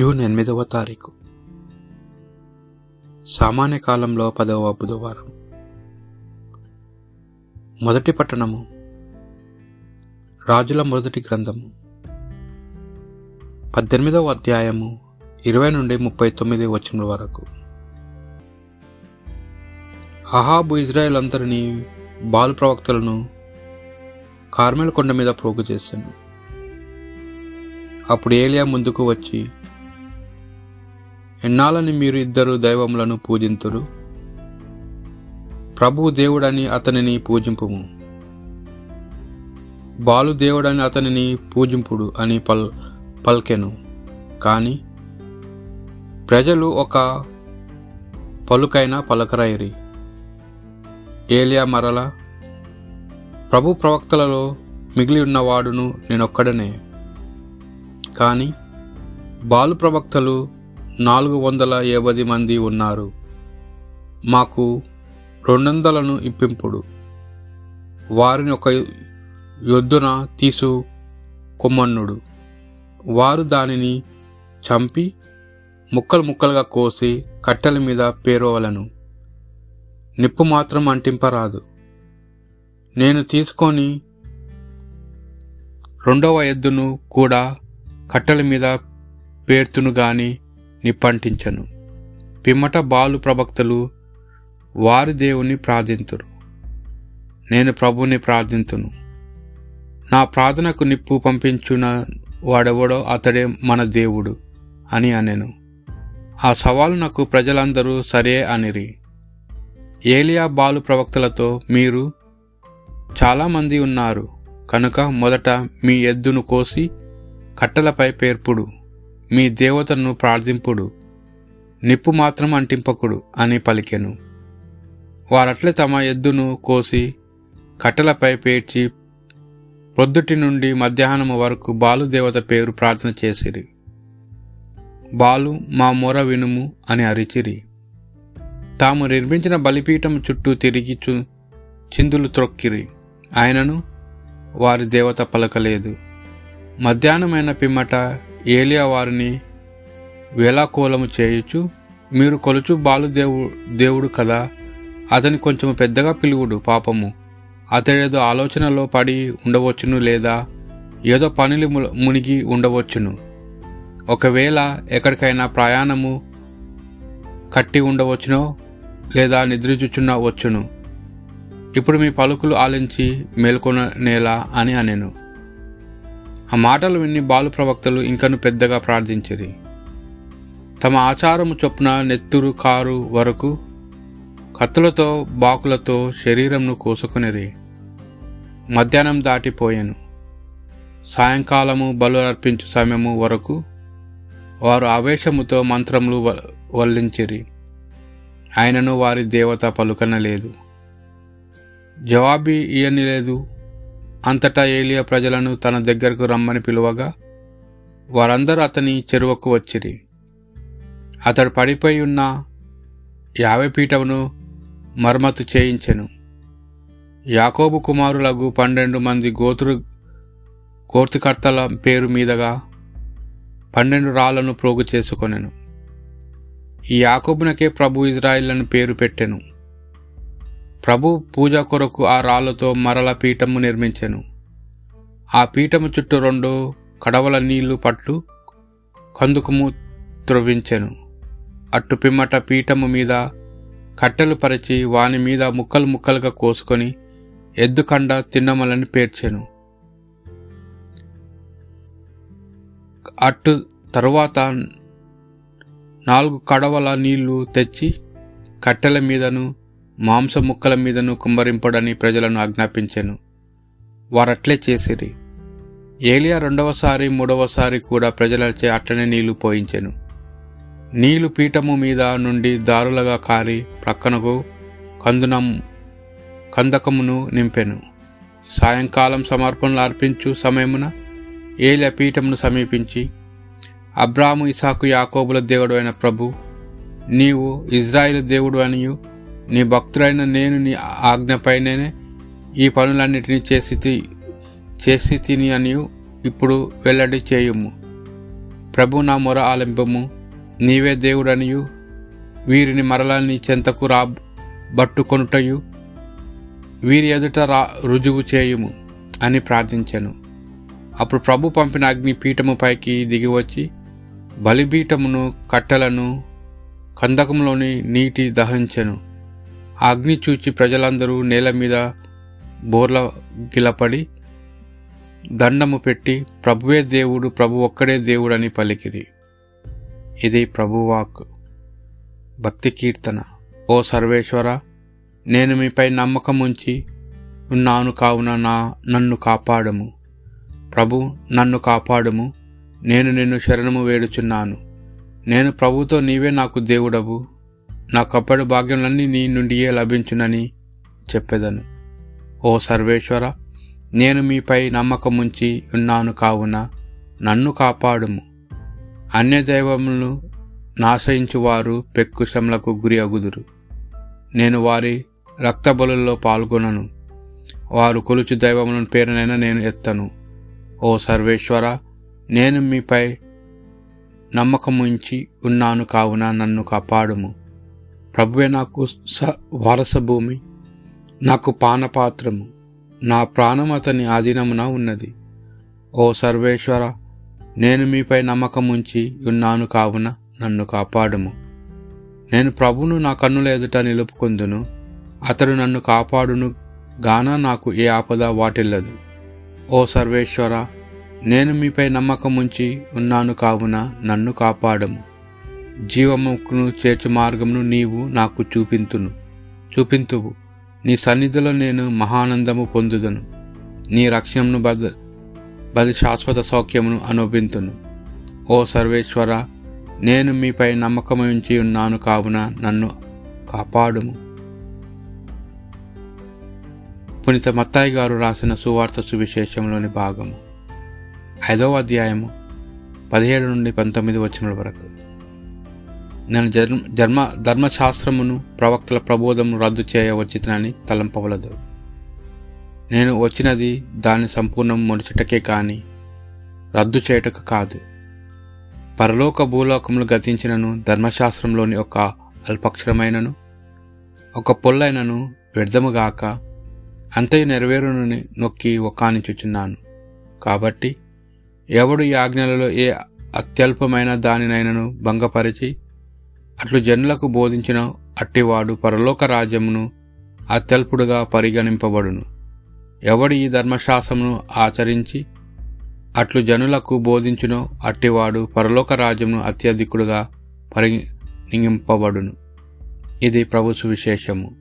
June ఎనిమిదవ తారీఖు. సామాన్య కాలంలో పదవ బుధవారం. మొదటి పట్టణము. రాజుల మొదటి గ్రంథము. పద్దెనిమిదవ అధ్యాయము ఇరవై నుండి ముప్పై తొమ్మిది వచ్చిన వరకు. అహాబు ఇజ్రాయెల్ అందరినీ బాలు ప్రవక్తలను కార్మెల్ కొండ మీద ప్రోగు చేశాను అప్పుడు ఏలియా ముందుకు వచ్చి ఎన్నాళ్ళని మీరు ఇద్దరు దైవములను పూజింతురు? ప్రభు దేవుడని అతనిని పూజింపుము. బాలు దేవుడని అతనిని పూజింపుడు అని పల్ పల్కెను. కానీ ప్రజలు ఒక పలుకైన పలకరైరి ఏలియా మరల ప్రభు ప్రవక్తలలో మిగిలి ఉన్నవాడును నేనొక్కడనే. కానీ బాలు ప్రవక్తలు నాలుగు వందల యాభై మంది ఉన్నారు. మాకు రెండొందలను ఇప్పింపుడు. వారిని ఒక యొద్దున తీసు కొమ్మన్నుడు. వారు దానిని చంపి ముక్కలు ముక్కలుగా కోసి కట్టెల మీద పేరవలను. నిప్పు మాత్రం అంటింపరాదు. నేను తీసుకొని రెండవ ఎద్దును కూడా కట్టెల మీద పేర్తును గాని నిప్పంటించను. పిమ్మట బాలు ప్రభక్తులు వారి దేవుని ప్రార్థింతురు. నేను ప్రభుని ప్రార్థింతును. నా ప్రార్థనకు నిప్పు పంపించున వాడెవడో అతడే మన దేవుడు అని అనెను. ఆ సవాలునకు ప్రజలందరూ సరే అనిరి. ఏలియా బాలు ప్రవక్తలతో మీరు చాలామంది ఉన్నారు కనుక మొదట మీ ఎద్దును కోసి కట్టలపై పేర్పుడు. మీ దేవతను ప్రార్థింపుడు. నిప్పు మాత్రం అంటింపకుడు అని పలికెను. వారట్లే తమ ఎద్దును కోసి కట్టెలపై పేర్చి ప్రొద్దుటి నుండి మధ్యాహ్నం వరకు బాలు దేవత పేరు ప్రార్థన చేసిరి. బాలు మా మొర వినుము అని అరిచిరి. తాము నిర్మించిన బలిపీఠం చుట్టూ తిరిగి చు చిందులు త్రొక్కిరి. ఆయనను వారి దేవత పలకలేదు. మధ్యాహ్నమైన పిమ్మట ఏలియా వారిని వేలాకోలము చేయుచు మీరు కొలుచు బాలు దేవు దేవుడు కదా అతని కొంచెం పెద్దగా పిలువుడు పాపము. అతడేదో ఆలోచనలో పడి ఉండవచ్చును లేదా ఏదో పనులు మునిగి ఉండవచ్చును. ఒకవేళ ఎక్కడికైనా ప్రయాణము కట్టి ఉండవచ్చునో లేదా నిద్రించుచున్న వచ్చును. ఇప్పుడు మీ పలుకులు ఆలించి మేల్కొనేలా అని అనెను. ఆ మాటలు విని బాలు ప్రవక్తలు ఇంకను పెద్దగా ప్రార్థించిరి. తమ ఆచారము చొప్పున నెత్తురు కారు వరకు కత్తులతో బాకులతో శరీరంను కోసుకునిరి. మధ్యాహ్నం దాటిపోయాను. సాయంకాలము బలు అర్పించు సమయము వరకు వారు ఆవేశముతో మంత్రములు వల్లించిరి. ఆయనను వారి దేవత పలుకనలేదు. జవాబీ ఇయని లేదు అంతటా ఏలియా ప్రజలను తన దగ్గరకు రమ్మని పిలువగా వారందరూ అతని చెరువకు వచ్చిరి. అతడు పడిపోయి ఉన్న యాభై పీఠమును మరమ్మతు చేయించెను. యాకోబు కుమారులకు పన్నెండు మంది గోతురు గోర్తికర్తల పేరు మీదగా పన్నెండు రాళ్ళను ప్రోగు చేసుకొనెను. ఈ యాకోబునకే ప్రభు ఇజ్రాయిల్లను పేరు పెట్టెను. ప్రభు పూజ కొరకు ఆ రాళ్ళతో మరల పీఠము నిర్మించెను. ఆ పీఠము చుట్టూ రెండు కడవల నీళ్ళు పట్లు కందుకము త్రవ్వించెను. అట్టు పిమ్మట పీఠము మీద కట్టెలు పరిచి వాని మీద ముక్కలు ముక్కలుగా కోసుకొని ఎద్దుకండ తిన్నమలని పేర్చెను. అట్టు తరువాత నాలుగు కడవల నీళ్ళు తెచ్చి కట్టెల మీదను మాంస ముక్కల మీదను కుమ్మరింపడని ప్రజలను ఆజ్ఞాపించెను. వారట్లే చేసిరి. ఏలియా రెండవసారి మూడవసారి కూడా ప్రజలచే అట్లనే నీళ్ళు పోయించెను. నీళ్ళు పీఠము మీద నుండి దారులుగా కారి ప్రక్కనకు కందునం కందకమును నింపెను. సాయంకాలం సమర్పణలు అర్పించు సమయమున ఏలియా పీఠమును సమీపించి అబ్రాము ఇసాకు యాకోబుల దేవుడు అయిన ప్రభు నీవు ఇజ్రాయిల్ దేవుడు అనియు నీ భక్తుడైన నేను నీ ఆజ్ఞపైనే ఈ పనులన్నిటినీ చేసి చేసి తిని అని ఇప్పుడు వెల్లడి చేయుము. ప్రభు నా మొర ఆలింపము నీవే దేవుడనియు. వీరిని మరలా నీ చెంతకు రా బట్టుకొనుటయు. వీరి ఎదుట రా రుజువు చేయుము అని ప్రార్థించాను. అప్పుడు ప్రభు పంపిన అగ్ని పీఠము పైకి దిగివచ్చి బలిపీఠమును కట్టెలను కందకంలోని నీటి దహించెను. ఆ అగ్ని చూచి ప్రజలందరూ నేల మీద బోర్ల గిలపడి దండము పెట్టి ప్రభువే దేవుడు ప్రభు ఒక్కడే దేవుడని పలికిరి. ఇది ప్రభువాక్ భక్తి కీర్తన. ఓ సర్వేశ్వర నేను మీపై నమ్మకం ఉంచి ఉన్నాను కావున నా నన్ను కాపాడము. ప్రభు నన్ను కాపాడము. నేను నిన్ను శరణము వేడుచున్నాను. నేను ప్రభుతో నీవే నాకు దేవుడవు. నాకు అప్పటి భాగ్యములన్నీ నీ నుండియే లభించునని చెప్పేదను. ఓ సర్వేశ్వర నేను మీపై నమ్మకం ఉంచి ఉన్నాను కావున నన్ను కాపాడుము. అన్య దైవములను నాశయించువారు శ్రమలకు గురి అగుదురు. నేను వారి రక్తబలుల్లో పాల్గొనను. వారు కొలుచు దైవములను పేరునైనా నేను ఎత్తను. ఓ సర్వేశ్వర నేను మీపై నమ్మకముంచి ఉన్నాను కావున నన్ను కాపాడుము. ప్రభువే నాకు స వారస భూమి నాకు పానపాత్రము. నా ప్రాణం అతని ఆధీనమున ఉన్నది. ఓ సర్వేశ్వర నేను మీపై నమ్మకముంచి ఉన్నాను కావున నన్ను కాపాడుము. నేను ప్రభును నా కన్నుల ఎదుట నిలుపుకుందును. అతడు నన్ను కాపాడును గాన నాకు ఏ ఆపద వాటిల్లదు. ఓ సర్వేశ్వర నేను మీపై నమ్మకముంచి ఉన్నాను కావున నన్ను కాపాడము. జీవముకును చేర్చు మార్గమును నీవు నాకు చూపింతును. చూపింతువు. నీ సన్నిధిలో నేను మహానందము పొందుదను. నీ రక్షణను బద బది శాశ్వత సౌఖ్యమును అనుభవింతును. ఓ సర్వేశ్వర నేను మీపై నమ్మకముంచి ఉన్నాను కావున నన్ను కాపాడుము. పునిత మత్తాయి గారు రాసిన సువార్త సువిశేషంలోని భాగము. ఐదవ అధ్యాయము పదిహేడు నుండి పంతొమ్మిది వచ్చిన వరకు. నేను జన్మ జన్మ ధర్మశాస్త్రమును ప్రవక్తల ప్రబోధమును రద్దు చేయవచ్చినని తలంపవలదు. నేను వచ్చినది దాని సంపూర్ణం మొదటికే కాని రద్దు చేయుటకు కాదు. పరలోక భూలోకములు గతించినను ధర్మశాస్త్రంలోని ఒక అల్పక్షరమైనను ఒక పొల్లైనను వ్యర్థముగాక అంతయు నెరవేరునని నొక్కి ఒకానిచుచున్నాను. కాబట్టి ఎవడు ఈ ఆజ్ఞలలో ఏ అత్యల్పమైన దానినైనను భంగపరిచి అట్లు జనులకు బోధించిన అట్టివాడు పరలోక రాజ్యమును అత్యల్పుడుగా పరిగణింపబడును. ఎవడు ఈ ధర్మశాస్త్రమును ఆచరించి అట్లు జనులకు బోధించునో అట్టివాడు పరలోక రాజ్యమును అత్యధికుడుగా పరిగణింపబడును ఇది ప్రభు సువిశేషము.